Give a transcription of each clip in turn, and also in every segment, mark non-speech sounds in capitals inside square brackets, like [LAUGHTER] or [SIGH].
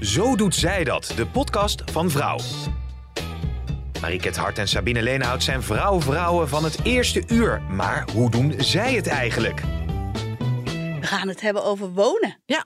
Zo doet zij dat, de podcast van Vrouw. Mariket Hart en Sabine Leenhout zijn vrouw-vrouwen van het eerste uur. Maar hoe doen zij het eigenlijk? We gaan het hebben over wonen. Ja.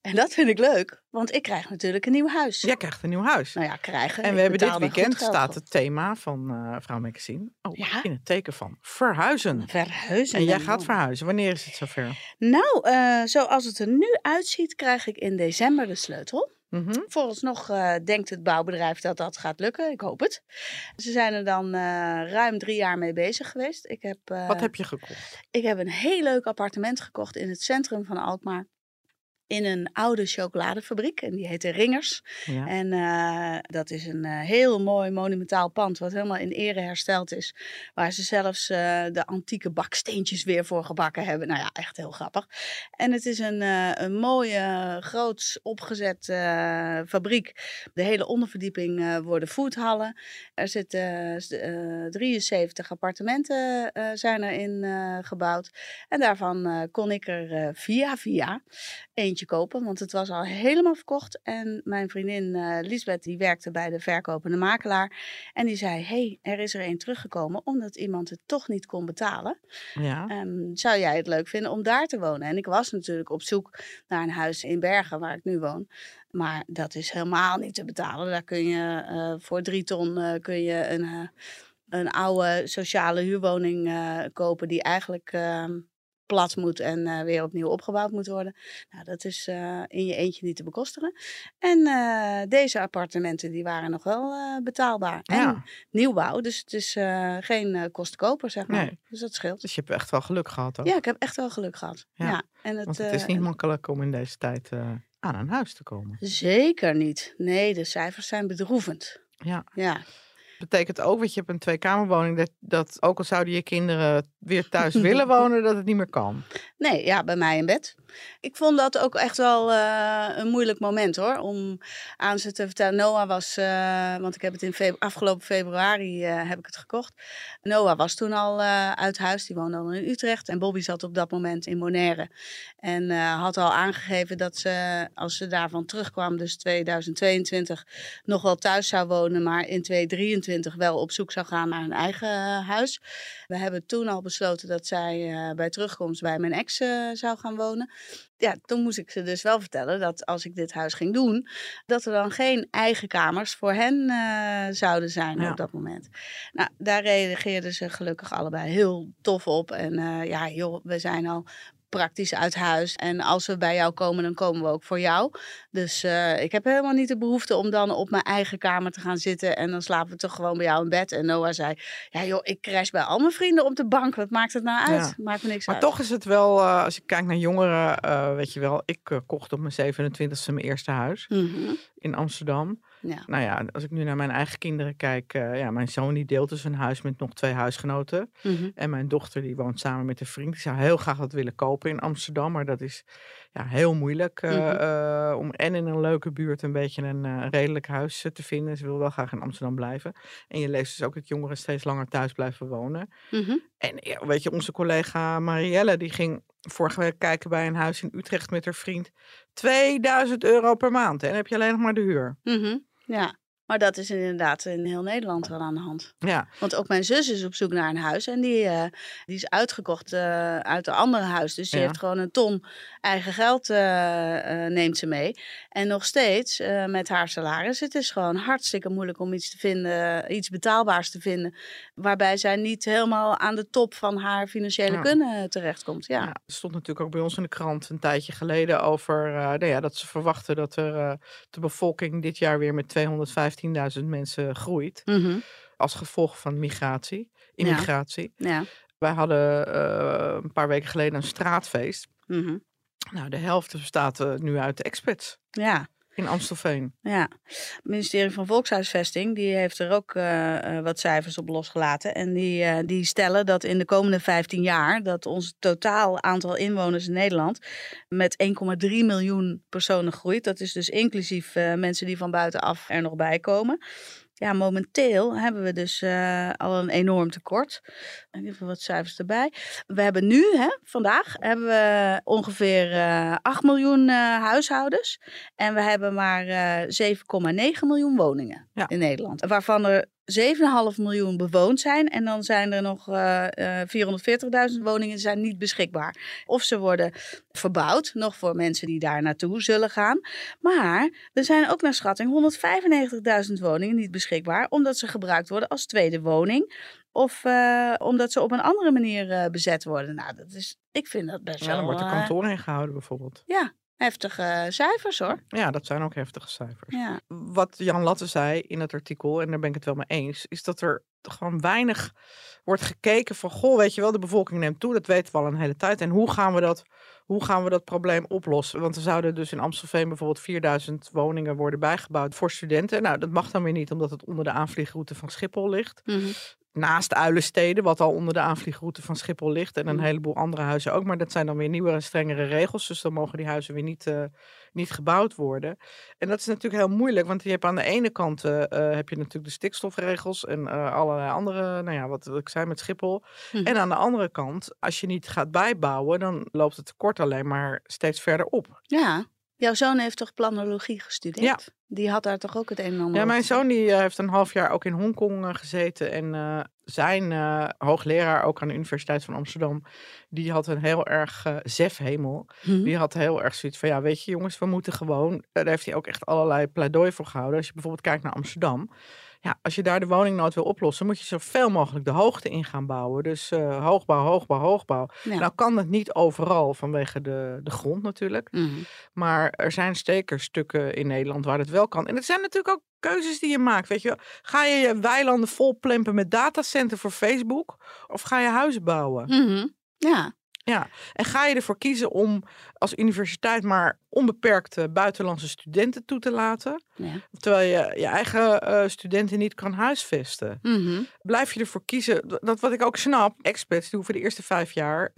En dat vind ik leuk, want ik krijg natuurlijk een nieuw huis. Jij krijgt een nieuw huis. Nou ja, krijgen. en ik we hebben dit weekend staat het thema van eh Vrouw Magazine oh, Ja? in het teken van verhuizen. Verhuizen. En jij gaat wonen. verhuizen. Wanneer is het zover? Nou, eh, zoals het er nu uitziet, krijg ik in december de sleutel. Mhm. Vooralsnog eh, denkt het bouwbedrijf dat dat gaat lukken. Ik hoop het. Ze zijn er dan eh, ruim drie jaar mee bezig geweest. Ik heb, eh, Wat heb je gekocht? ik heb een heel leuk appartement gekocht in het centrum van Alkmaar. In een oude chocoladefabriek. En die heette Ringers. Ja. En eh, dat is een eh, heel mooi monumentaal pand, wat helemaal in ere hersteld is. Waar ze zelfs eh, de antieke baksteentjes weer voor gebakken hebben. Nou ja, echt heel grappig. En het is een, een mooie, groots opgezet fabriek. De hele onderverdieping worden foodhallen. Er zitten eh, 73 appartementen zijn erin gebouwd. En daarvan kon ik er via via eentje kopen, want het was al helemaal verkocht. En mijn vriendin uh, Lisbeth, die werkte bij de verkopende makelaar. En die zei, hey, er is er een teruggekomen omdat iemand het toch niet kon betalen. Ja. Um, zou jij het leuk vinden om daar te wonen? En ik was natuurlijk op zoek naar een huis in Bergen, waar ik nu woon. Maar dat is helemaal niet te betalen. Daar kun je uh, voor drie ton uh, kun je een, een oude sociale huurwoning kopen die eigenlijk uh, plat moet en uh, weer opnieuw opgebouwd moet worden. Nou, dat is uh, in je eentje niet te bekostigen. En uh, deze appartementen die waren nog wel betaalbaar. Ja. En nieuwbouw, dus het is geen kostenkoper, zeg maar. Nee. Dus dat scheelt. Dus je hebt echt wel geluk gehad ook. Ja, ik heb echt wel geluk gehad. Ja. Ja. En het, Want het is eh, niet makkelijk om in deze tijd eh, aan een huis te komen. Zeker niet. Nee, de cijfers zijn bedroevend. Ja. Ja. Betekent ook, want je hebt een tweekamerwoning, dat, dat ook al zouden je kinderen weer [LAUGHS] thuis willen wonen, dat het niet meer kan. Nee, ja, bij mij in bed. Ik vond dat ook echt wel uh, een moeilijk moment hoor. Om aan ze te vertellen. Noah was, uh, want ik heb het in febru afgelopen februari uh, heb ik het gekocht. Noah was toen al uit huis. Die woonde al in Utrecht. En Bobby zat op dat moment in Bonaire. En had al aangegeven dat ze, als ze daarvan terugkwam, dus 2022, nog wel thuis zou wonen. Maar in 2023 wel op zoek zou gaan naar een eigen huis. We hebben toen al besloten dat zij bij terugkomst bij mijn ex zou gaan wonen ja, toen moest ik ze dus wel vertellen dat als ik dit huis ging doen, dat er dan geen eigen kamers voor hen zouden zijn Ja. op dat moment. Nou, daar reageerden ze gelukkig allebei heel tof op. En ja, joh, we zijn al praktisch uit huis. En als we bij jou komen, dan komen we ook voor jou. Dus uh, ik heb helemaal niet de behoefte om dan op mijn eigen kamer te gaan zitten. En dan slapen we toch gewoon bij jou in bed. En Noah zei, ja joh, ik crash bij al mijn vrienden op de bank. Wat maakt het nou uit? Ja. Maakt me niks Maar uit. toch is het wel, uh, als je kijkt naar jongeren, uh, weet je wel, ik kocht op mijn 27e mijn eerste huis Mm -hmm. in Amsterdam. Ja. Nou ja, als ik nu naar mijn eigen kinderen kijk, uh, ja, mijn zoon die deelt dus een huis met nog twee huisgenoten. Mm -hmm. En mijn dochter die woont samen met een vriend. Die zou heel graag wat willen kopen in Amsterdam, maar dat is ja, heel moeilijk uh, Mhm. uh, om en in een leuke buurt een beetje een redelijk huis te vinden. Ze wil wel graag in Amsterdam blijven. En je leest dus ook dat jongeren steeds langer thuis blijven wonen. Mhm. En ja, weet je, onze collega Marielle die ging vorige week kijken bij een huis in Utrecht met haar vriend. 2000 euro per maand. En dan heb je alleen nog maar de huur. Mhm. Ja, maar dat is inderdaad in heel Nederland wel aan de hand. Ja, Want ook mijn zus is op zoek naar een huis en die, eh, die is uitgekocht eh, uit een ander huis. Dus die Ja. heeft gewoon een ton eigen geld eh, neemt ze mee. En nog steeds met haar salaris. Het is gewoon hartstikke moeilijk om iets te vinden, iets betaalbaars te vinden. Waarbij zij niet helemaal aan de top van haar financiële Ja. kunnen terechtkomt. Ja. Ja, er stond natuurlijk ook bij ons in de krant een tijdje geleden over nou ja, dat ze verwachten dat er, de bevolking dit jaar weer met 215.000 mensen groeit. Mhm. Als gevolg van migratie, immigratie. ja. Wij hadden uh, een paar weken geleden een straatfeest. Mhm. Nou, de helft bestaat uh, nu uit de expats. Ja. In Amstelveen. Ja, het ministerie van Volkshuisvesting die heeft er ook uh, wat cijfers op losgelaten. En die, uh, die stellen dat in de komende 15 jaar dat ons totaal aantal inwoners in Nederland met 1,3 miljoen personen groeit. Dat is dus inclusief mensen die van buitenaf er nog bij komen. Ja, momenteel hebben we dus uh, al een enorm tekort. Even wat cijfers erbij. We hebben nu, hè, vandaag, hebben we ongeveer uh, 8 miljoen uh, huishoudens. En we hebben maar 7,9 miljoen woningen ja. in Nederland. Waarvan er 7,5 miljoen bewoond zijn. En dan zijn er nog uh, uh, 440.000 woningen zijn niet beschikbaar. Of ze worden verbouwd, nog voor mensen die daar naartoe zullen gaan. Maar er zijn ook naar schatting 195.000 woningen niet beschikbaar, omdat ze gebruikt worden als tweede woning. Of uh, omdat ze op een andere manier uh, bezet worden. Nou, dat is, ik vind dat best ja, wel... dan wordt er kantoor ingehouden bijvoorbeeld. Ja, heftige cijfers hoor. Ja, dat zijn ook heftige cijfers. Ja. Wat Jan Latte zei in het artikel, en daar ben ik het wel mee eens, is dat er gewoon weinig wordt gekeken van, goh, weet je wel, de bevolking neemt toe, dat weten we al een hele tijd. En hoe gaan we dat, hoe gaan we dat probleem oplossen? Want er zouden dus in Amstelveen bijvoorbeeld 4000 woningen worden bijgebouwd voor studenten. Nou, dat mag dan weer niet, omdat het onder de aanvliegroute van Schiphol ligt. Mm -hmm. Naast Uilensteden, wat al onder de aanvliegroute van Schiphol ligt. En een heleboel andere huizen ook. Maar dat zijn dan weer nieuwere en strengere regels. Dus dan mogen die huizen weer niet, uh, niet gebouwd worden. En dat is natuurlijk heel moeilijk. Want je hebt aan de ene kant uh, uh, heb je natuurlijk de stikstofregels. En allerlei andere, nou ja, wat, wat ik zei met Schiphol. Hm. En aan de andere kant, als je niet gaat bijbouwen. Dan loopt het tekort alleen maar steeds verder op. Ja, jouw zoon heeft toch planologie gestudeerd? Ja. Die had daar toch ook het een en ander Ja, mijn zoon die, uh, heeft een half jaar ook in Hongkong uh, gezeten. En uh, zijn hoogleraar, ook aan de Universiteit van Amsterdam, die had een heel erg zefhemel. Mhm. Die had heel erg zoiets van, ja, weet je jongens, we moeten gewoon... daar heeft hij ook echt allerlei pleidooi voor gehouden. Als je bijvoorbeeld kijkt naar Amsterdam. Ja, als je daar de woningnood wil oplossen, moet je zoveel mogelijk de hoogte in gaan bouwen. Dus uh, hoogbouw, hoogbouw, hoogbouw. Ja. Nou kan het niet overal vanwege de, de grond natuurlijk. Mm -hmm. Maar er zijn stekerstukken in Nederland waar het wel kan. En het zijn natuurlijk ook keuzes die je maakt. Weet je, ga je je weilanden vol plempen met datacenter voor Facebook? Of ga je huizen bouwen? Mm -hmm. Ja. Ja, en ga je ervoor kiezen om als universiteit maar onbeperkte buitenlandse studenten toe te laten, ja. terwijl je je eigen uh, studenten niet kan huisvesten? Mm -hmm. Blijf je ervoor kiezen, dat wat ik ook snap, expats die hoeven de eerste vijf jaar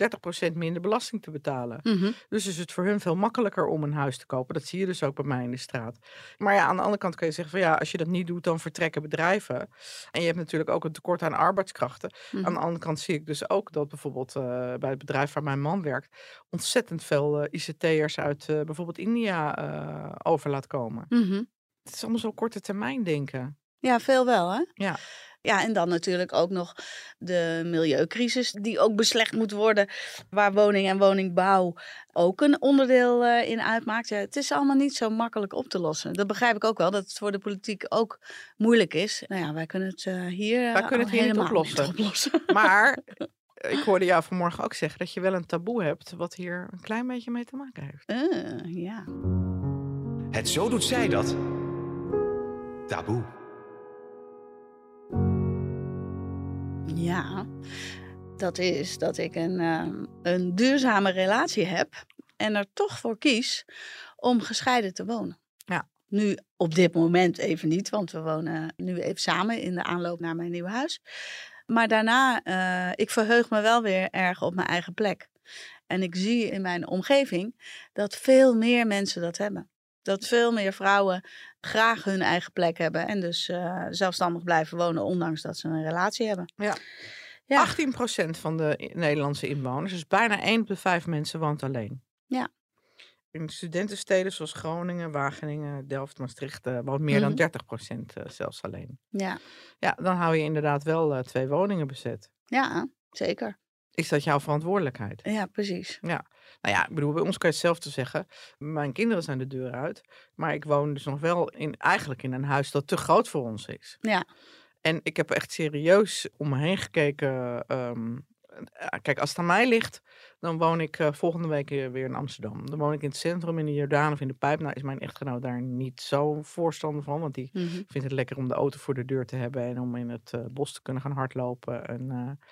30% minder belasting te betalen. Mm -hmm. Dus is het voor hun veel makkelijker om een huis te kopen. Dat zie je dus ook bij mij in de straat. Maar ja, aan de andere kant kun je zeggen van ja, als je dat niet doet, dan vertrekken bedrijven. En je hebt natuurlijk ook een tekort aan arbeidskrachten. Mhm. Mm -hmm. Aan de andere kant zie ik dus ook dat bijvoorbeeld uh, bij het bedrijf waar mijn man werkt, ontzettend veel uh, ICT'ers uit uh, bijvoorbeeld India uh, over laat komen. Mm -hmm. Het is allemaal zo korte termijn denken. Ja, veel wel hè? Ja. Ja, en dan natuurlijk ook nog de milieucrisis, die ook beslecht moet worden, waar woning en woningbouw ook een onderdeel uh, in uitmaakt. Ja, het is allemaal niet zo makkelijk op te lossen. Dat begrijp ik ook wel, dat het voor de politiek ook moeilijk is. Nou ja, wij kunnen het uh, hier, wij kunnen het hier niet oplossen. niet oplossen. Maar [LAUGHS] ik hoorde jou vanmorgen ook zeggen dat je wel een taboe hebt, wat hier een klein beetje mee te maken heeft. Uh, ja. Het zo doet zij dat. Taboe. Ja, dat is dat ik een, uh, een duurzame relatie heb en er toch voor kies om gescheiden te wonen. Ja. Nu op dit moment even niet, want we wonen nu even samen in de aanloop naar mijn nieuwe huis. Maar daarna, uh, ik verheug me wel weer erg op mijn eigen plek. En ik zie in mijn omgeving dat veel meer mensen dat hebben. Dat veel meer vrouwen graag hun eigen plek hebben. En dus uh, zelfstandig blijven wonen, ondanks dat ze een relatie hebben. Ja. Ja. 18% van de Nederlandse inwoners, dus bijna 1 op de 5 mensen, woont alleen. Ja. In studentensteden zoals Groningen, Wageningen, Delft, Maastricht uh, woont meer Mhm. dan 30% uh, zelfs alleen. Ja, Ja, dan hou je inderdaad wel uh, twee woningen bezet. ja zeker. Is dat jouw verantwoordelijkheid? Ja, precies. Nou ja, ik bedoel, bij ons kan je hetzelfde zeggen. Mijn kinderen zijn de deur uit. Maar ik woon dus nog wel in, eigenlijk in een huis dat te groot voor ons is. Ja. En ik heb echt serieus om me heen gekeken. ehm, eh, kijk, als het aan mij ligt, dan woon ik eh, volgende week eh, weer in Amsterdam. Dan woon ik in het centrum, in de Jordaan of in de Pijp. Nou is mijn echtgenoot daar niet zo voorstander van. Want die Mhm. vindt het lekker om de auto voor de deur te hebben. En om in het eh, bos te kunnen gaan hardlopen. En eh,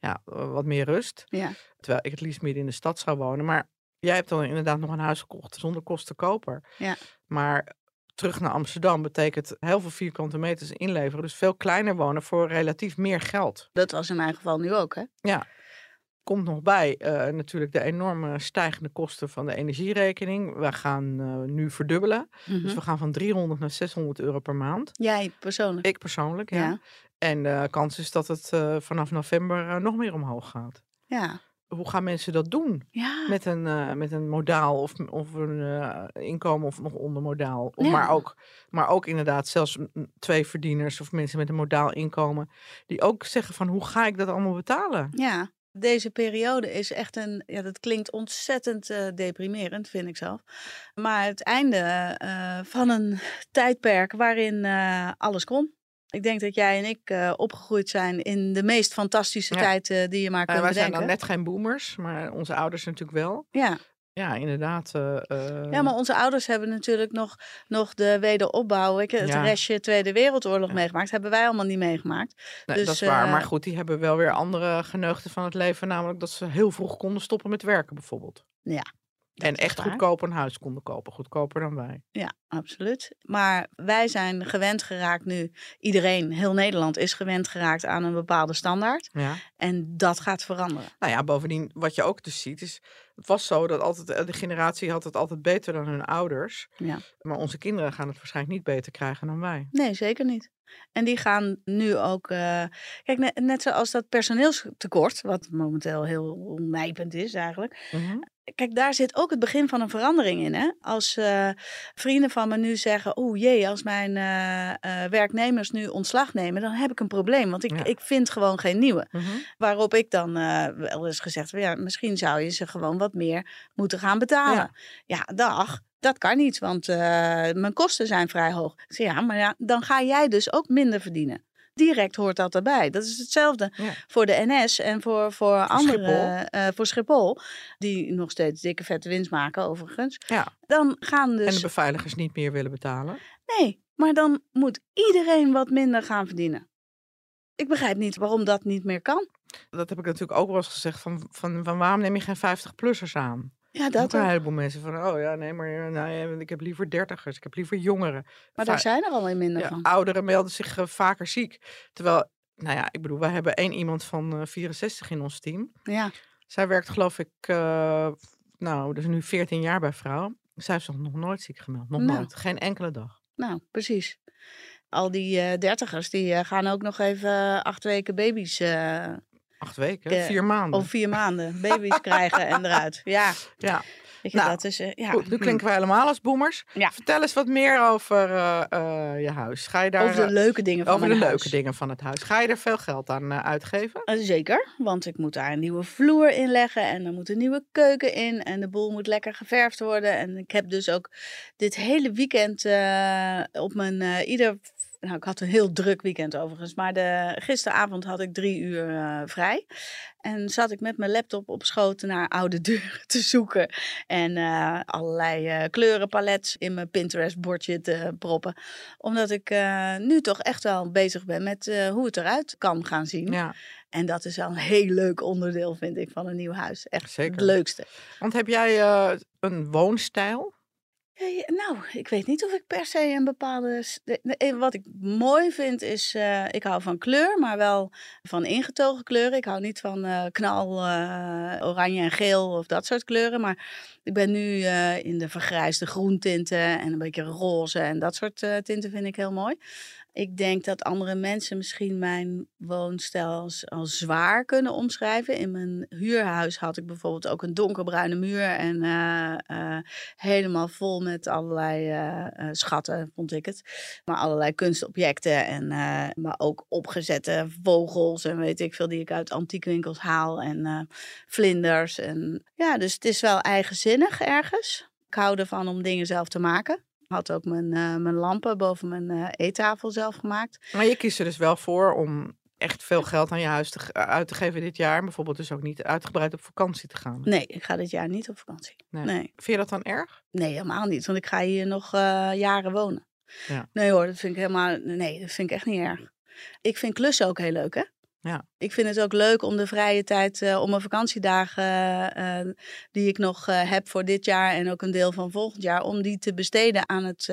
ja, wat meer rust. Ja. Terwijl ik het liefst midden in de stad zou wonen. Maar jij hebt dan inderdaad nog een huis gekocht zonder kostenkoper. Ja. Maar terug naar Amsterdam betekent heel veel vierkante meters inleveren. Dus veel kleiner wonen voor relatief meer geld. Dat was in mijn geval nu ook, hè? Komt nog bij eh, natuurlijk de enorme stijgende kosten van de energierekening. We gaan eh, nu verdubbelen. Mhm. Dus we gaan van 300 naar 600 euro per maand. Jij persoonlijk? Ik persoonlijk, ja. ja. En de kans is dat het eh, vanaf november eh, nog meer omhoog gaat. Ja. Hoe gaan mensen dat doen? Ja. Met een, eh, met een modaal of, of een eh, inkomen of nog onder modaal. Of Ja. maar, ook, maar ook inderdaad zelfs twee verdieners of mensen met een modaal inkomen. Die ook zeggen van hoe ga ik dat allemaal betalen? Ja, deze periode is echt een, ja, dat klinkt ontzettend eh, deprimerend, vind ik zelf. Maar het einde van een tijdperk waarin alles kon. Ik denk dat jij en ik eh, opgegroeid zijn in de meest fantastische Ja. tijd eh, die je maar kunt wij zijn bedenken. dan net geen boomers, maar onze ouders natuurlijk wel. Ja. Ja, inderdaad. eh, ja, maar onze ouders hebben natuurlijk nog, nog de wederopbouw, je, het Ja. restje Tweede Wereldoorlog Ja. meegemaakt. Hebben wij allemaal niet meegemaakt. nee, dus, dat is waar. Maar goed, die hebben wel weer andere geneugten van het leven. Namelijk dat ze heel vroeg konden stoppen met werken bijvoorbeeld. Ja, En echt waar. goedkoop een huis konden kopen. Goedkoper dan wij. Ja, absoluut. Maar wij zijn gewend geraakt nu. Iedereen, heel Nederland, is gewend geraakt aan een bepaalde standaard. Ja. En dat gaat veranderen. Nou ja, bovendien, wat je ook dus ziet, is. Het was zo dat altijd, eh, de generatie had het altijd beter dan hun ouders. Ja. Maar onze kinderen gaan het waarschijnlijk niet beter krijgen dan wij. Nee, zeker niet. En die gaan nu ook. eh, kijk, net, net zoals dat personeelstekort, wat momenteel heel nijpend is eigenlijk. Mhm. Kijk, daar zit ook het begin van een verandering in. Hè? Als eh, vrienden van me nu zeggen: Oeh jee, als mijn werknemers nu ontslag nemen, dan heb ik een probleem. Want ik, Ja. ik vind gewoon geen nieuwe. Mhm. Waarop ik dan wel eens gezegd heb, ja, misschien zou je ze gewoon wat meer moeten gaan betalen. Ja, dag, dat kan niet, want eh, mijn kosten zijn vrij hoog. Ik zeg, ja, maar ja, dan ga jij dus ook minder verdienen. Direct hoort dat erbij. Dat is hetzelfde Ja. voor de NS en voor, voor, andere, Schiphol. eh, voor Schiphol, die nog steeds dikke vette winst maken overigens. Ja. Dan gaan En dus, de beveiligers niet meer willen betalen. nee, maar dan moet iedereen wat minder gaan verdienen. Ik begrijp niet waarom dat niet meer kan. Dat heb ik natuurlijk ook wel eens gezegd. Van, van, van waarom neem je geen 50-plussers aan? Ja, Dat ook een heleboel mensen van, oh ja, nee, maar eh, nee, ik heb liever dertigers, ik heb liever jongeren. Maar Va- daar zijn er alweer minder ja, van. ouderen melden zich eh, vaker ziek. Terwijl, nou ja, ik bedoel, wij hebben één iemand van eh, 64 in ons team. Ja. Zij werkt geloof ik, eh, nou, dus nu 14 jaar bij vrouw. Zij heeft zich nog nooit ziek gemeld. Nog Nou. nooit. Geen enkele dag. Nou, precies. Al die eh, dertigers, die eh, gaan ook nog even eh, acht weken baby's, eh, Acht weken, vier maanden. of vier maanden baby's [LAUGHS] krijgen en eruit. Ja, Ja, weet je, Nou, dat is, ja. goed. Nu klinken wij helemaal als boomers. Ja. Vertel eens wat meer over eh, eh, je huis. Ga je daar... Over de eh, leuke dingen van over de mijn leuke huis. dingen van het huis. Ga je er veel geld aan uitgeven? Zeker, want ik moet daar een nieuwe vloer in leggen en er moet een nieuwe keuken in en de boel moet lekker geverfd worden. En ik heb dus ook dit hele weekend op mijn ieder. Nou, ik had een heel druk weekend overigens, maar de, gisteravond had ik drie uur eh, vrij. En zat ik met mijn laptop op schoot naar oude [LAUGHS] deuren te zoeken. En eh, allerlei eh, kleurenpalets in mijn Pinterest-bordje te proppen. Omdat ik nu toch echt wel bezig ben met hoe het eruit kan gaan zien. Ja, En dat is wel een heel leuk onderdeel, vind ik, van een nieuw huis. Echt Zeker. het leukste. want heb jij een woonstijl? Nou, ik weet niet of ik per se een bepaalde. eh, Wat ik mooi vind is, eh, ik hou van kleur, maar wel van ingetogen kleuren. Ik hou niet van eh, knal, oranje en geel of dat soort kleuren. Maar ik ben nu in de vergrijsde groentinten en een beetje roze en dat soort tinten vind ik heel mooi. Ik denk dat andere mensen misschien mijn woonstijl als, zwaar kunnen omschrijven. In mijn huurhuis had ik bijvoorbeeld ook een donkerbruine muur en eh, eh, helemaal vol met allerlei eh, schatten, vond ik het. Maar allerlei kunstobjecten en maar ook opgezette vogels en weet ik veel die ik uit antiekwinkels haal en vlinders. En, ja, dus het is wel eigenzinnig ergens. Ik hou ervan om dingen zelf te maken. Had ook mijn, eh, mijn lampen boven mijn eh, eettafel zelf gemaakt. Maar je kiest er dus wel voor om echt veel geld aan je huis te, ge- uit te geven dit jaar. Bijvoorbeeld dus ook niet uitgebreid op vakantie te gaan. Nee, ik ga dit jaar niet op vakantie. Nee. Nee, Vind je dat dan erg? nee helemaal niet. Want ik ga hier nog eh, jaren wonen. Ja. Nee hoor, dat vind ik helemaal. Nee, dat vind ik echt niet erg. Ik vind klussen ook heel leuk, hè? Ja. Ik vind het ook leuk om de vrije tijd, uh, om mijn vakantiedagen uh, die ik nog uh, heb voor dit jaar en ook een deel van volgend jaar, om die te besteden aan het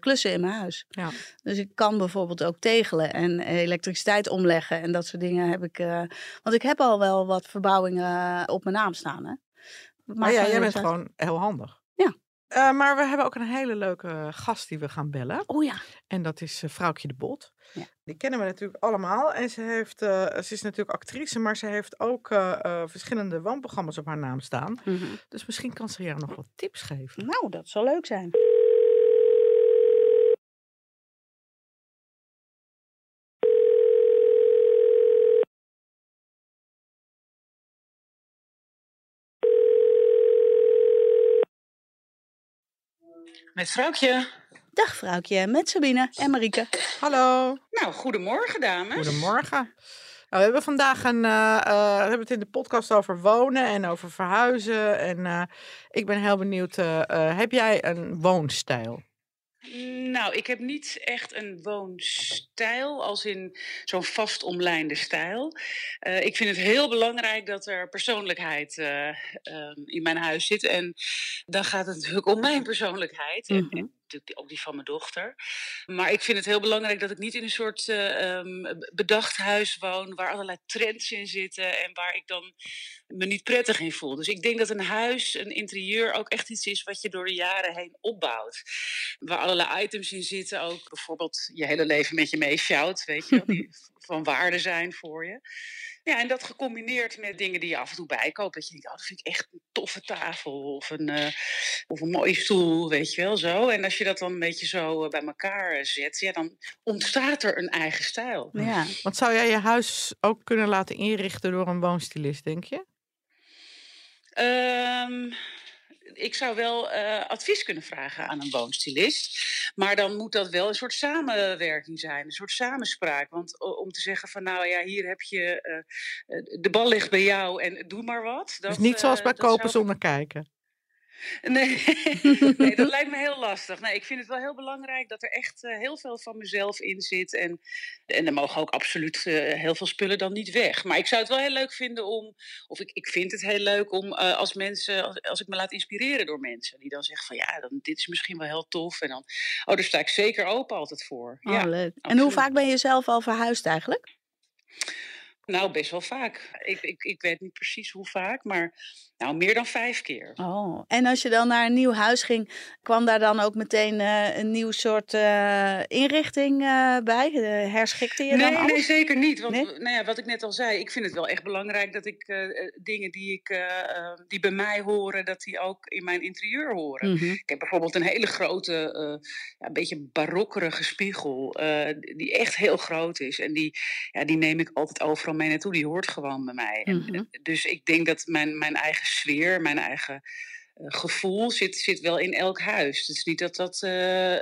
klussen in mijn huis. Ja. Dus ik kan bijvoorbeeld ook tegelen en elektriciteit omleggen en dat soort dingen heb ik. want ik heb al wel wat verbouwingen op mijn naam staan. Hè? Maar ja, jij bent gewoon heel handig. Uh, maar we hebben ook een hele leuke gast die we gaan bellen. Oh ja. En dat is uh, Vrouwtje de Bot. Ja. Die kennen we natuurlijk allemaal. En ze, heeft, uh, ze is natuurlijk actrice, maar ze heeft ook verschillende woonprogramma's op haar naam staan. Mm -hmm. Dus misschien kan ze jou nog wat tips geven. Nou, dat zou leuk zijn. Met vrouwtje. Dag vrouwtje, met Sabine en Marieke. Hallo. Nou, goedemorgen dames. Goedemorgen. Nou, we hebben vandaag een, uh, uh, we hebben het in de podcast over wonen en over verhuizen. En uh, ik ben heel benieuwd, heb jij een woonstijl? Nou, ik heb niet echt een woonstijl, als in zo'n vast omlijnde stijl. Uh, ik vind het heel belangrijk dat er persoonlijkheid uh, uh, in mijn huis zit. En dan gaat het natuurlijk om mijn persoonlijkheid. Natuurlijk ook die van mijn dochter. Maar ik vind het heel belangrijk dat ik niet in een soort um, bedacht huis woon... waar allerlei trends in zitten en waar ik dan me niet prettig in voel. Dus ik denk dat een huis, een interieur ook echt iets is wat je door de jaren heen opbouwt. Waar allerlei items in zitten, ook bijvoorbeeld je hele leven met je meesjouwt, weet je, [LAUGHS] die van waarde zijn voor je. Ja, en dat gecombineerd met dingen die je af en toe bijkoopt. Dat je denkt, oh, dat vind ik echt een toffe tafel of een, uh, of een mooie stoel, weet je wel, zo. En als je dat dan een beetje zo bij elkaar zet, ja, dan ontstaat er een eigen stijl. Ja. Want zou jij je huis ook kunnen laten inrichten door een woonstilist, denk je? Um, ik zou wel uh, advies kunnen vragen aan een woonstilist. Maar dan moet dat wel een soort samenwerking zijn, een soort samenspraak. Want om te zeggen van nou ja, hier heb je, uh, de bal ligt bij jou en doe maar wat. Dat, dus niet zoals bij kopen zou... zonder kijken. [LAUGHS] Nee, [LAUGHS] nee, dat lijkt me heel lastig. Nee, ik vind het wel heel belangrijk dat er echt uh, heel veel van mezelf in zit. En, en er mogen ook absoluut uh, heel veel spullen dan niet weg. Maar ik zou het wel heel leuk vinden om, of ik, ik vind het heel leuk om uh, als mensen, als, als, ik me laat inspireren door mensen. Die dan zeggen van ja, dan, dit is misschien wel heel tof. En dan, oh, daar sta ik zeker open altijd voor. Oh, ja, leuk. absoluut. En hoe vaak ben je zelf al verhuisd eigenlijk? Nou, best wel vaak. Ik, ik, ik weet niet precies hoe vaak, maar nou, meer dan vijf keer. Oh, en als je dan naar een nieuw huis ging, kwam daar dan ook meteen uh, een nieuw soort uh, inrichting uh, bij? herschikte je nee, dan alles? Nee, zeker niet. Want Nee? nou ja, wat ik net al zei, ik vind het wel echt belangrijk dat ik dingen die, ik, die bij mij horen, dat die ook in mijn interieur horen. Mhm. Ik heb bijvoorbeeld een hele grote, ja, een beetje barokkerige spiegel, die echt heel groot is. En die, ja, die neem ik altijd overal mee naartoe. Die hoort gewoon bij mij. En, Mhm. dus ik denk dat mijn, mijn eigen sfeer, mijn eigen uh, gevoel zit, zit wel in elk huis. Is niet dat dat, uh,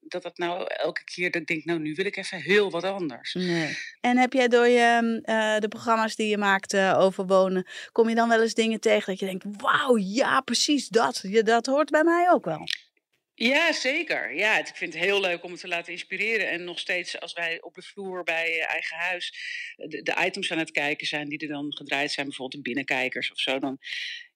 dat dat nou elke keer dat ik denk, nou nu wil ik even heel wat anders. Nee. En heb jij door je, uh, de programma's die je maakt over wonen, kom je dan wel eens dingen tegen dat je denkt, wauw, ja precies dat. Je, dat hoort bij mij ook wel. Ja, zeker. Ja, ik vind het heel leuk om het te laten inspireren. En nog steeds als wij op de vloer bij eigen huis de, de, items aan het kijken zijn die er dan gedraaid zijn, bijvoorbeeld de binnenkijkers of zo, dan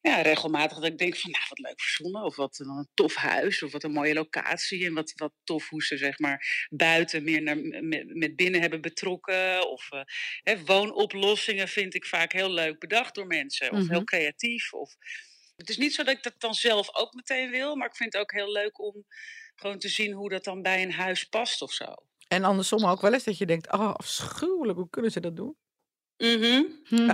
ja, regelmatig dat ik denk van, nou, wat leuk verzonnen. Of wat een tof huis, of wat een mooie locatie. En wat, wat tof hoe ze, zeg maar, buiten meer naar, met, met binnen hebben betrokken. Of uh, hè, woonoplossingen vind ik vaak heel leuk bedacht door mensen. Of Mhm. mm -hmm. heel creatief. Of... Het is niet zo dat ik dat dan zelf ook meteen wil. Maar ik vind het ook heel leuk om gewoon te zien hoe dat dan bij een huis past of zo. En andersom ook wel eens dat je denkt, oh, afschuwelijk, hoe kunnen ze dat doen? Mm -hmm. [LAUGHS]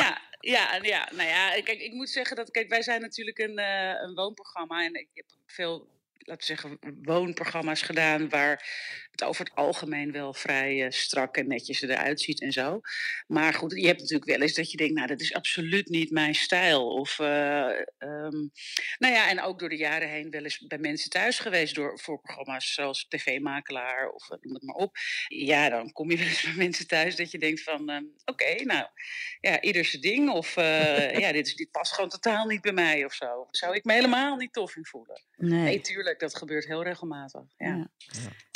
ja, ja, ja, nou ja, kijk, ik moet zeggen dat, kijk, wij zijn natuurlijk een, uh, een woonprogramma en ik heb veel, laten we zeggen, woonprogramma's gedaan waar het over het algemeen wel vrij uh, strak en netjes eruit ziet en zo. Maar goed, je hebt natuurlijk wel eens dat je denkt, nou, dat is absoluut niet mijn stijl. Of, uh, um, nou ja, en ook door de jaren heen wel eens bij mensen thuis geweest door, voor programma's zoals tv-makelaar of uh, noem het maar op. Ja, dan kom je wel eens bij mensen thuis dat je denkt van, um, oké, okay, nou, ja, ieder zijn ding. Of ja, dit, dit past gewoon totaal niet bij mij of zo. Zou ik me helemaal niet tof in voelen. Nee. nee tuurlijk, dat gebeurt heel regelmatig. Ja. Ja.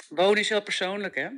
Wonen is heel persoonlijk, hè?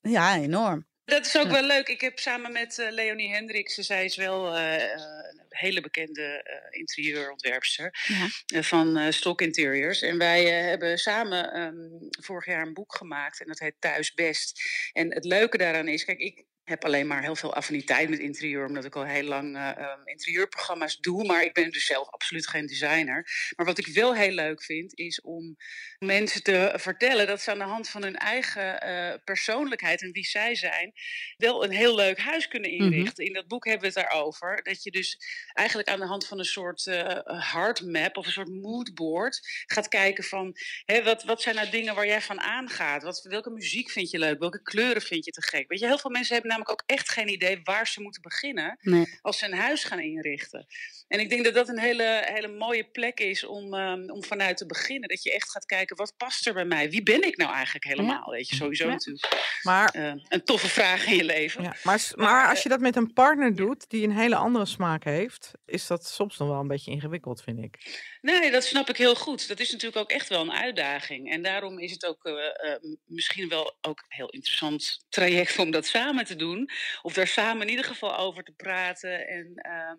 Ja, enorm. Dat is ook Ja. wel leuk. Ik heb samen met eh, Leonie Hendriksen, zij is wel eh, eh, een hele bekende eh, interieurontwerpster Ja. eh, van eh Stock Interiors. En wij eh, hebben samen ehm, vorig jaar een boek gemaakt en dat heet Thuis Best. En het leuke daaraan is, kijk, ik heb alleen maar heel veel affiniteit met interieur, omdat ik al heel lang eh, ehm, interieurprogramma's doe. Maar ik ben dus zelf absoluut geen designer. Maar wat ik wel heel leuk vind, is om mensen te vertellen dat ze aan de hand van hun eigen eh, persoonlijkheid en wie zij zijn, wel een heel leuk huis kunnen Mhm. inrichten. In dat boek hebben we het daarover. Dat je dus eigenlijk aan de hand van een soort eh heartmap of een soort moodboard gaat kijken van hè, wat, wat zijn nou dingen waar jij van aangaat? Wat, welke muziek vind je leuk? Welke kleuren vind je te gek? Weet je, heel veel mensen hebben namelijk ook echt geen idee waar ze moeten beginnen Nee. als ze een huis gaan inrichten. En ik denk dat dat een hele, hele mooie plek is om, ehm, om vanuit te beginnen. Dat je echt gaat kijken, wat past er bij mij? Wie ben ik nou eigenlijk helemaal? Weet je, sowieso Ja. natuurlijk Maar, eh, een toffe vraag in je leven. ja, maar, Maar, maar eh, als je dat met een partner doet die een hele andere smaak heeft, is dat soms nog wel een beetje ingewikkeld, vind ik. Nee, dat snap ik heel goed. Dat is natuurlijk ook echt wel een uitdaging. En daarom is het ook eh, eh, misschien wel ook een heel interessant traject om dat samen te doen. Of daar samen in ieder geval over te praten. En, ehm,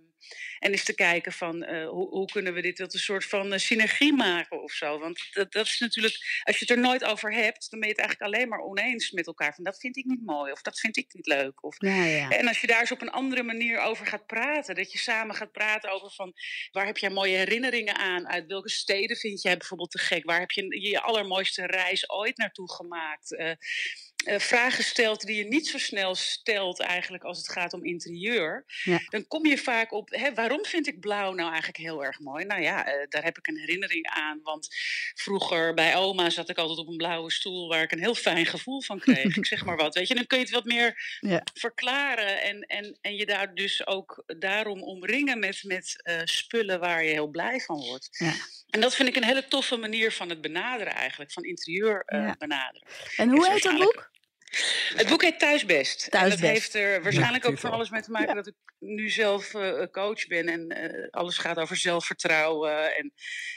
en eens te kijken van eh, hoe, hoe kunnen we dit tot een soort van eh, synergie maken of zo. Want dat, dat is natuurlijk, als je het er nooit over hebt, dan ben je het eigenlijk alleen maar oneens met elkaar. Van dat vind ik niet mooi of dat vind ik niet leuk. Of Ja, ja. en als je daar eens op een andere manier over gaat praten, dat je samen gaat praten over van waar heb jij mooie herinneringen aan, uit welke steden vind jij bijvoorbeeld te gek, waar heb je je allermooiste reis ooit naartoe gemaakt. Eh, eh, vragen stelt die je niet zo snel stelt eigenlijk als het gaat om interieur, Ja. dan kom je vaak op, hè, waarom vind ik blauw nou eigenlijk heel erg mooi? Nou ja, eh, daar heb ik een herinnering aan, want vroeger bij oma zat ik altijd op een blauwe stoel waar ik een heel fijn gevoel van kreeg. ik zeg maar wat, weet je, dan kun je het wat meer [LAUGHS] Ja. verklaren en, en, en je daar dus ook daarom omringen met, met eh, spullen waar je heel blij van wordt. Ja. En dat vind ik een hele toffe manier van het benaderen eigenlijk, van interieur eh, Ja. benaderen. En hoe is heet dat boek? Het boek heet Thuisbest. En dat Thuisbest. heeft er waarschijnlijk ook van titel. alles mee te maken dat ik nu zelf eh, coach ben en eh, alles gaat over zelfvertrouwen. En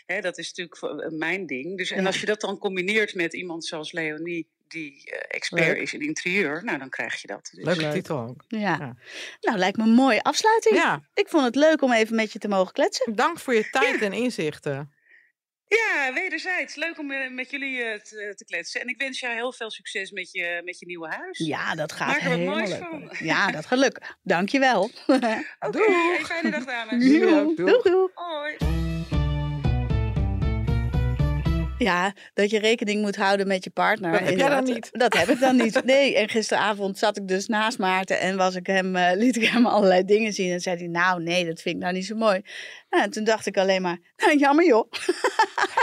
hè, dat is natuurlijk voor- mijn ding. Dus, en Ja. als je dat dan combineert met iemand zoals Leonie, die eh, expert Leuk. is in interieur, nou dan krijg je dat. Dus, Leuke leuk. titel ook. Ja. Ja. Nou, lijkt me een mooie afsluiting. Ja, Ik vond het leuk om even met je te mogen kletsen. dank voor je tijd en inzichten. Ja, wederzijds. Leuk om eh, met jullie eh, te, te kletsen. En ik wens jou heel veel succes met je, met je nieuwe huis. Ja, dat gaat Maak er wat helemaal moois leuk van. Ja, dat gaat lukken. Dankjewel. [LAUGHS] Oké, Doeg. hey, fijne dag dames. Doeg. Hoi. Ja, dat je rekening moet houden met je partner. Dat heb jij dan inderdaad. niet. Dat heb ik dan niet. [LAUGHS] Nee, en gisteravond zat ik dus naast Maarten en was ik hem, eh, liet ik hem allerlei dingen zien. En zei hij, nou nee, dat vind ik nou niet zo mooi. Nou, en toen dacht ik alleen maar, [LAUGHS] nou jammer joh. [LAUGHS]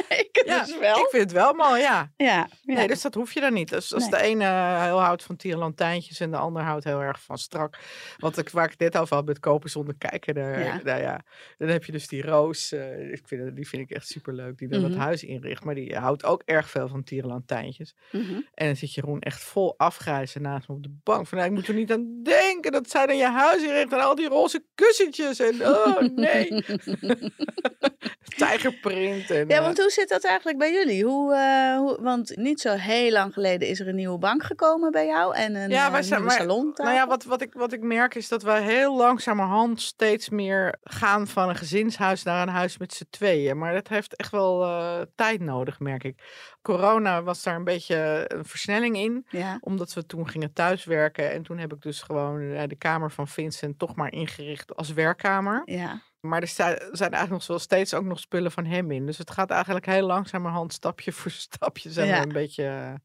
ik Ja, dus wel. ik vind het wel mooi, ja. Ja, ja. Nee, dus dat hoef je dan niet. Dus als Nee. de ene eh, heel houdt van tierenlantijntjes en de ander houdt heel erg van strak. Want ik, waar ik net over had met kopen zonder kijken. Daar, Ja. Nou ja, dan heb je dus die Roos. eh, ik vind, die vind ik echt superleuk. Die dan Mhm. het huis inricht. Maar die houdt ook erg veel van tierenlantijntjes. Mhm. En dan zit Jeroen echt vol afgrijzen naast me op de bank. Van, nou, ik moet er niet aan denken dat zij dan je huis inricht. En al die roze kussentjes. En [LAUGHS] oh nee. [LAUGHS] Tijgerprint. En, Ja, eh, want hoe zit dat eigenlijk bij jullie? Hoe, eh, hoe, want niet zo heel lang geleden is er een nieuwe bank gekomen bij jou en een Ja, eh, wij zijn- maar-. Nou ja, wat, wat, ik, wat ik merk is dat wij heel langzamerhand steeds meer gaan van een gezinshuis naar een huis met z'n tweeën. Maar dat heeft echt wel eh, tijd nodig, merk ik. Corona was daar een beetje een versnelling in, Ja, omdat we toen gingen thuiswerken. En toen heb ik dus gewoon eh, de kamer van Vincent toch maar ingericht als werkkamer. ja. Maar er zijn eigenlijk nog wel steeds ook nog spullen van hem in. Dus het gaat eigenlijk heel langzamerhand, stapje voor [LAUGHS] stapje, zijn Ja. we een beetje...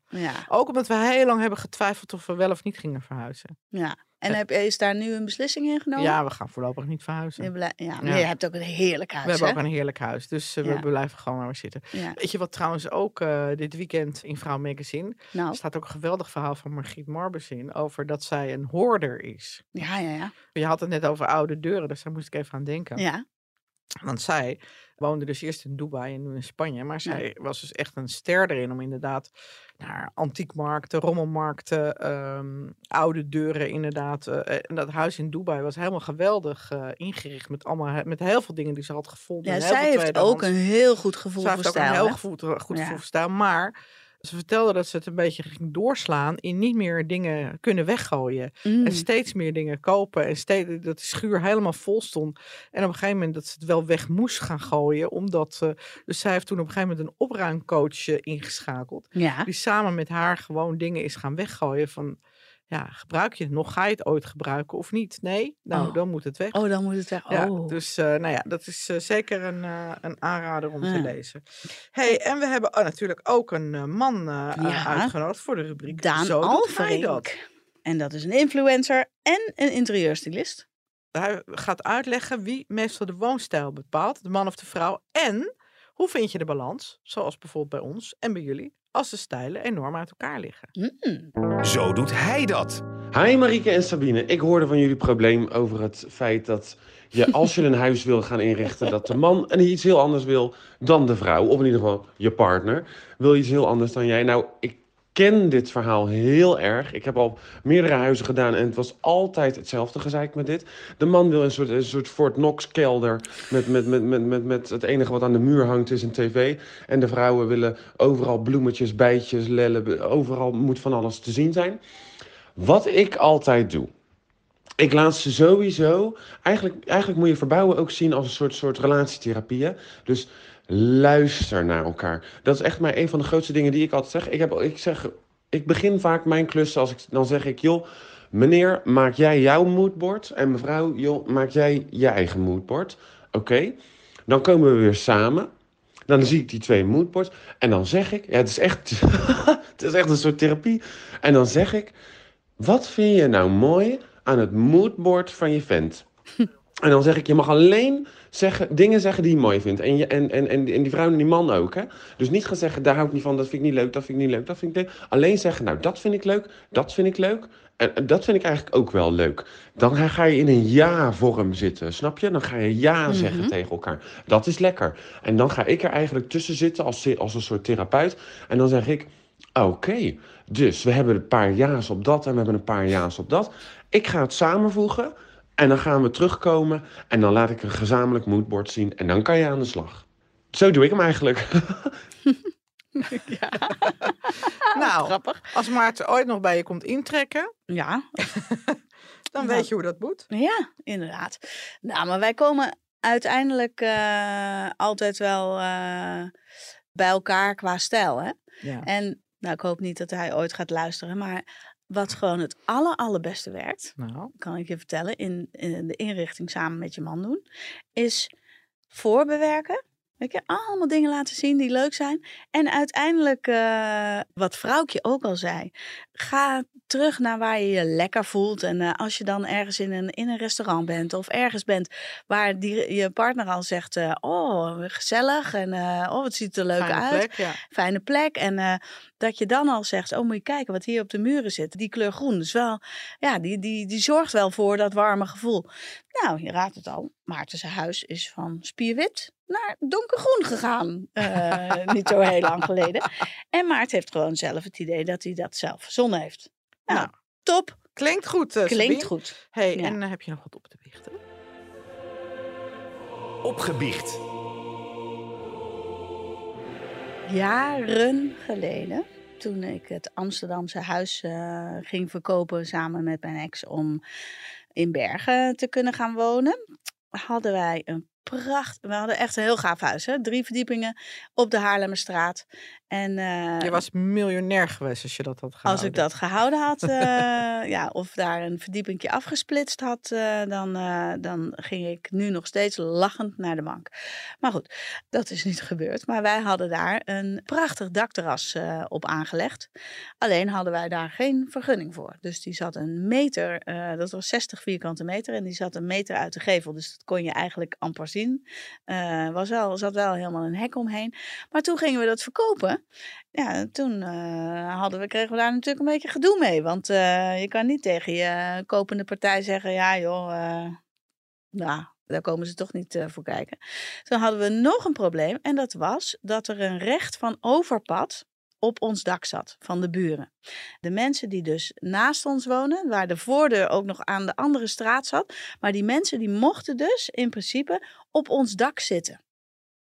eh, ja, Ook omdat we heel lang hebben getwijfeld of we wel of niet gingen verhuizen. ja. En heb, is daar nu een beslissing in genomen? Ja, we gaan voorlopig niet verhuizen. Je ja, maar Ja. je hebt ook een heerlijk huis, we hebben ook een heerlijk huis, dus eh, Ja. we blijven gewoon maar weer zitten. Weet je wat trouwens ook eh, dit weekend in Vrouw Magazine... Nou, staat ook een geweldig verhaal van Margriet Marbers in... over dat zij een hoorder is. ja, ja, ja. Je had het net over oude deuren, dus daar moest ik even aan denken. Ja, Want zij woonde dus eerst in Dubai en nu in Spanje. Maar zij was dus echt een ster erin om inderdaad naar antiekmarkten, rommelmarkten, ehm, oude deuren inderdaad. eh, en dat huis in Dubai was helemaal geweldig eh, ingericht met, allemaal, met heel veel dingen die ze had gevonden. ja zij heeft ook een heel goed gevoel Zij voor heeft ook een stijl. heel hè? goed, goed Ja. gevoel voor stijl. Maar Ze vertelde dat ze het een beetje ging doorslaan in niet meer dingen kunnen weggooien. Mm. En steeds meer dingen kopen. En steeds, dat de schuur helemaal vol stond. En op een gegeven moment dat ze het wel weg moest gaan gooien. Omdat, eh, dus zij heeft toen op een gegeven moment een opruimcoach eh, ingeschakeld. Ja. Die samen met haar gewoon dingen is gaan weggooien. Van, ja, gebruik je het nog? Ga je het ooit gebruiken of niet? Nee? Nou, Oh. dan moet het weg. Oh, dan moet het weg. Ja, oh. dus eh, nou ja, dat is eh, zeker een, eh, een aanrader om te lezen. hey, en we hebben oh, natuurlijk ook een man Ja. uitgenodigd voor de rubriek. Daan Zo dat. Alverink. En dat is een influencer en een interieurstylist. Hij gaat uitleggen wie meestal de woonstijl bepaalt, de man of de vrouw. En hoe vind je de balans, zoals bijvoorbeeld bij ons en bij jullie, als de stijlen enorm uit elkaar liggen. Mm. Zo doet hij dat. Hi Marieke en Sabine. Ik hoorde van jullie probleem over het feit dat je als je een huis wil gaan inrichten, dat de man en iets heel anders wil dan de vrouw. Of in ieder geval je partner wil iets heel anders dan jij. Nou, ik ken dit verhaal heel erg. Ik heb al meerdere huizen gedaan en het was altijd hetzelfde gezeik met dit. De man wil een soort, een soort Fort Knox kelder met, met, met, met, met, met het enige wat aan de muur hangt is een tv. En de vrouwen willen overal bloemetjes, bijtjes, lellen. Overal moet van alles te zien zijn. Wat ik altijd doe. Ik laat ze sowieso. Eigenlijk, eigenlijk moet je verbouwen ook zien als een soort, soort relatietherapie. Dus luister naar elkaar. Dat is echt maar een van de grootste dingen die ik altijd zeg. Ik, heb, ik, zeg, ik begin vaak mijn klussen als ik. Dan zeg ik, joh. Meneer, maak jij jouw moodboard? En mevrouw, joh, maak jij je eigen moodboard? Oké. Dan komen we weer samen. Dan zie ik die twee moodboards. En dan zeg ik. Ja, het is echt. [LAUGHS] het is echt een soort therapie. En dan zeg ik. Wat vind je nou mooi aan het moodboard van je vent? En dan zeg ik, je mag alleen zeggen, dingen zeggen die je mooi vindt. En, je, en, en, en, en die vrouw en die man ook. Hè? Dus niet gaan zeggen, daar hou ik niet van, dat vind ik niet leuk, dat vind ik niet leuk, dat vind ik leuk. Alleen zeggen, nou dat vind ik leuk, dat vind ik leuk. En, dat vind ik eigenlijk ook wel leuk. Dan ga- je in een ja-vorm zitten, snap je? Dan ga je ja zeggen Mhm. tegen elkaar. Dat is lekker. En dan ga ik er eigenlijk tussen zitten als, als een soort therapeut. En dan zeg ik, oké, dus we hebben een paar ja's op dat en we hebben een paar ja's op dat. Ik ga het samenvoegen en dan gaan we terugkomen en dan laat ik een gezamenlijk moodboard zien en dan kan je aan de slag. Zo doe ik hem eigenlijk. [LAUGHS] nou, Grappig. als Maarten ooit nog bij je komt intrekken, Ja, [LAUGHS] dan weet je hoe dat moet. ja, inderdaad. Nou, maar wij komen uiteindelijk eh, altijd wel eh, bij elkaar qua stijl. Hè? Ja. En nou, ik hoop niet dat hij ooit gaat luisteren, maar wat gewoon het aller, allerbeste werkt, Nou, kan ik je vertellen, in, in de inrichting samen met je man doen, is voorbewerken. Weet je, allemaal dingen laten zien die leuk zijn. En uiteindelijk, eh, wat vrouwtje ook al zei, ga terug naar waar je je lekker voelt. En eh, als je dan ergens in een, in een restaurant bent of ergens bent waar die, je partner al zegt, eh, oh, gezellig en oh, het ziet er leuk fijne uit plek, ja. fijne plek. En dat je dan al zegt, oh moet je kijken wat hier op de muren zit. Die kleur groen. Dus wel, ja, die, die, die zorgt wel voor dat warme gevoel. Nou, je raadt het al. Maarten's huis is van spierwit naar donkergroen gegaan. Eh, niet zo heel lang geleden. En Maarten heeft gewoon zelf het idee dat hij dat zelf verzonnen heeft. Nou, Nou, top. Klinkt goed, eh, Klinkt Sabine. goed. Hey, Ja. en eh, heb je nog wat op te biechten? Opgebiecht. Jaren geleden, toen ik het Amsterdamse huis eh, ging verkopen samen met mijn ex om in Bergen te kunnen gaan wonen, hadden wij een pracht. We hadden echt een heel gaaf huis, hè? drie verdiepingen op de Haarlemmerstraat. En eh, Je was miljonair geweest als je dat had gehouden. als ik dat gehouden had, [LAUGHS] eh, ja, of daar een verdiepingje afgesplitst had, eh, dan, dan ging ik nu nog steeds lachend naar de bank. Maar goed, dat is niet gebeurd. Maar wij hadden daar een prachtig dakterras op aangelegd. Alleen hadden wij daar geen vergunning voor. Dus die zat een meter, dat was 60 vierkante meter, en die zat een meter uit de gevel. Dus dat kon je eigenlijk amper zien. Was wel, zat wel helemaal een hek omheen. Maar toen gingen we dat verkopen. Ja, toen eh, hadden we, kregen we daar natuurlijk een beetje gedoe mee. Want eh, je kan niet tegen je kopende partij zeggen: ja, joh, eh, nou, daar komen ze toch niet voor kijken. Toen hadden we nog een probleem. En dat was dat er een recht van overpad op ons dak zat van de buren. De mensen die dus naast ons wonen, waar de voordeur ook nog aan de andere straat zat. Maar die mensen die mochten dus in principe op ons dak zitten.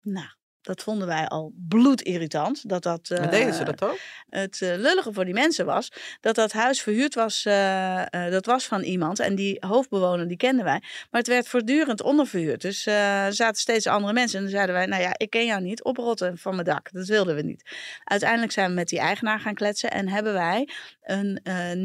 Nou, Dat vonden wij al bloedirritant. Dat dat, Maar deden ze eh, dat ook? het eh, lullige voor die mensen was dat dat huis verhuurd was. eh, dat was van iemand en die hoofdbewoner die kenden wij. Maar het werd voortdurend onderverhuurd. Dus er zaten steeds andere mensen. En dan zeiden wij, nou ja, ik ken jou niet, oprotten van mijn dak. Dat wilden we niet. Uiteindelijk zijn we met die eigenaar gaan kletsen en hebben wij een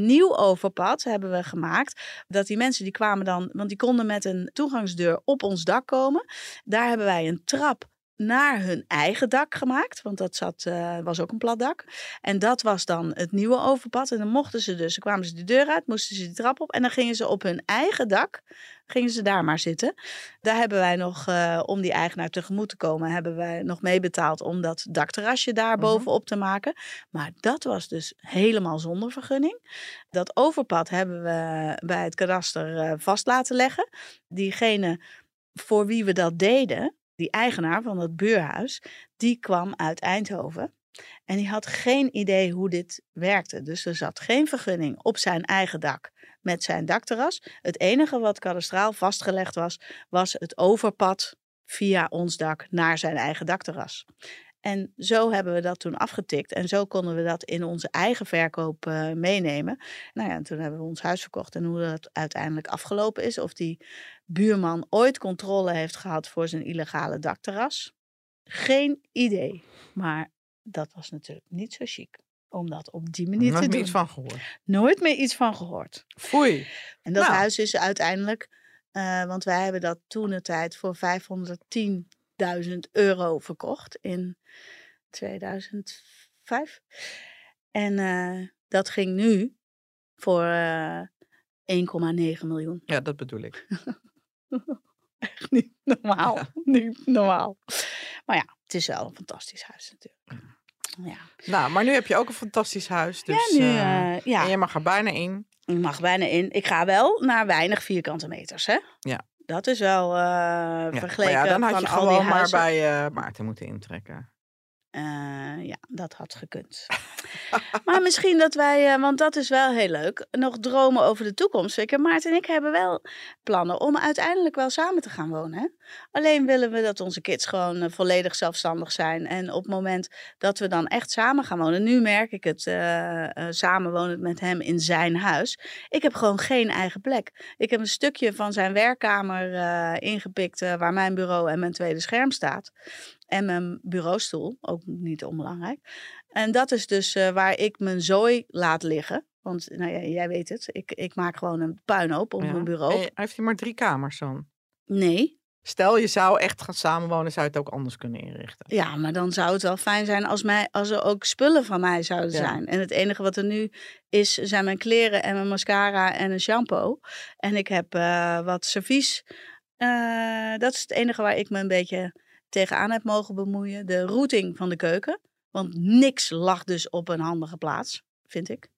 nieuw overpad hebben we gemaakt. Dat die mensen die kwamen dan, want die konden met een toegangsdeur op ons dak komen. Daar hebben wij een trap naar hun eigen dak gemaakt. Want dat zat, eh, was ook een plat dak. En dat was dan het nieuwe overpad. En dan mochten ze dus, dan kwamen ze de deur uit, moesten ze die trap op. En dan gingen ze op hun eigen dak, gingen ze daar maar zitten. Daar hebben wij nog, eh, om die eigenaar tegemoet te komen, hebben wij nog meebetaald om dat dakterrasje daar Mhm. bovenop te maken. Maar dat was dus helemaal zonder vergunning. Dat overpad hebben we bij het kadaster eh, vast laten leggen. Diegene voor wie we dat deden, die eigenaar van dat buurhuis, die kwam uit Eindhoven. En die had geen idee hoe dit werkte. Dus er zat geen vergunning op zijn eigen dak met zijn dakterras. Het enige wat kadastraal vastgelegd was, was het overpad via ons dak naar zijn eigen dakterras. En zo hebben we dat toen afgetikt. En zo konden we dat in onze eigen verkoop eh, meenemen. Nou ja, en toen hebben we ons huis verkocht. En hoe dat uiteindelijk afgelopen is. Of die buurman ooit controle heeft gehad voor zijn illegale dakterras. Geen idee. Maar dat was natuurlijk niet zo chic. Om dat op die manier Nooit te meer doen. iets van gehoord. Nooit meer iets van gehoord. Foei. En dat Nou. huis is uiteindelijk, eh, want wij hebben dat toen de tijd voor 510.000 euro verkocht in 2005. En eh, dat ging nu voor eh 1,9 miljoen. Ja, dat bedoel ik. [LAUGHS] [LAUGHS] Echt niet normaal. [LAUGHS] Niet normaal. Maar ja, het is wel een fantastisch huis natuurlijk. Ja, Nou, maar nu heb je ook een fantastisch huis. Dus, ja nu, eh, eh, ja. En je mag er bijna in. Ik mag bijna in. Ik ga wel naar weinig vierkante meters, hè? Ja. Dat is wel Ja. vergeleken ja, dan had je al die gewoon maar bij Maarten moeten intrekken. Eh, ja, dat had gekund. [LAUGHS] maar misschien dat wij, eh, want dat is wel heel leuk, nog dromen over de toekomst. Ik en Maarten en ik hebben wel plannen om uiteindelijk wel samen te gaan wonen. Hè? Alleen willen we dat onze kids gewoon eh, volledig zelfstandig zijn. En op het moment dat we dan echt samen gaan wonen. Nu merk ik het, samen wonen met hem in zijn huis. Ik heb gewoon geen eigen plek. Ik heb een stukje van zijn werkkamer ingepikt waar mijn bureau en mijn tweede scherm staat. En mijn bureaustoel, ook niet onbelangrijk. En dat is dus eh, waar ik mijn zooi laat liggen. Want nou ja, jij weet het, ik, ik maak gewoon een puinhoop op Ja. mijn bureau. En heeft hij maar drie kamers dan? Nee, Stel, je zou echt gaan samenwonen, zou je het ook anders kunnen inrichten. ja, maar dan zou het wel fijn zijn als, mij, als er ook spullen van mij zouden Ja. zijn. En het enige wat er nu is, zijn mijn kleren en mijn mascara en een shampoo. En ik heb eh, wat servies. Eh, dat is het enige waar ik me een beetje tegenaan heb mogen bemoeien. De routing van de keuken. Want niks lag dus op een handige plaats, vind ik.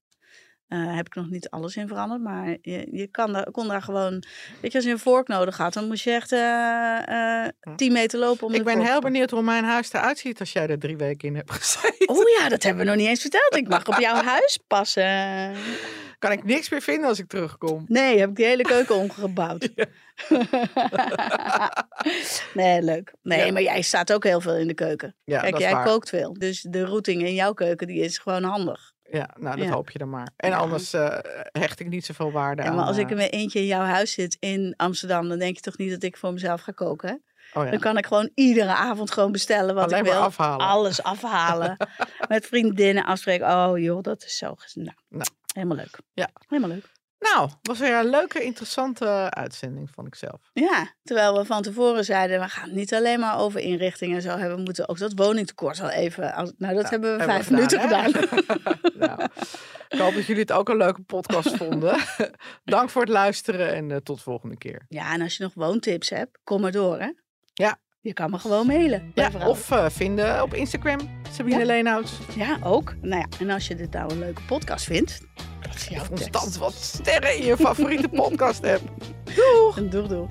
Eh heb ik nog niet alles in veranderd, maar je, je kan daar, kon daar gewoon... Weet je, als je een vork nodig had, dan moest je echt eh eh 10 meter lopen om Ik de ben vork heel benieuwd hoe mijn huis eruit ziet als jij er drie weken in hebt gezeten. Oh ja, dat hebben we nog niet eens verteld. Ik mag op jouw huis passen. Kan ik niks meer vinden als ik terugkom. Nee, heb ik die hele keuken omgebouwd. [LAUGHS] nee, leuk. Nee, Ja. maar jij staat ook heel veel in de keuken. Ja, Kijk, dat is jij waar. kookt veel. Dus de routing in jouw keuken die is gewoon handig. Ja, nou, dat Ja. hoop je dan maar. En Ja. anders eh, hecht ik niet zoveel waarde Ja, aan. maar als ik eh, in mijn eentje in jouw huis zit in Amsterdam, dan denk je toch niet dat ik voor mezelf ga koken? Hè? oh ja. Dan kan ik gewoon iedere avond gewoon bestellen wat Alleen ik wil. afhalen. Alles afhalen. [LAUGHS] Met vriendinnen afspreken. Oh joh, dat is zo Nou, Nou. helemaal leuk. Ja. Helemaal leuk. Nou, was weer een leuke, interessante uitzending, vond ik zelf. Ja, terwijl we van tevoren zeiden, we gaan het niet alleen maar over inrichtingen en zo hebben. We moeten ook dat woningtekort wel even... Nou, dat hebben we hebben vijf minuten gedaan, gedaan. [LAUGHS] nou, ik hoop dat jullie het ook een leuke podcast vonden. [LAUGHS] Dank voor het luisteren en eh, tot de volgende keer. Ja, en als je nog woontips hebt, kom maar door, hè? Ja. Je kan me gewoon mailen. Ja, of eh, vinden op Instagram, Sabine Ja. Leenhouts. Ja, ook. Nou ja, en als je dit nou een leuke podcast vindt, dat is jouw constant wat sterren in je favoriete podcast hebt. [LAUGHS] Doeg, doeg.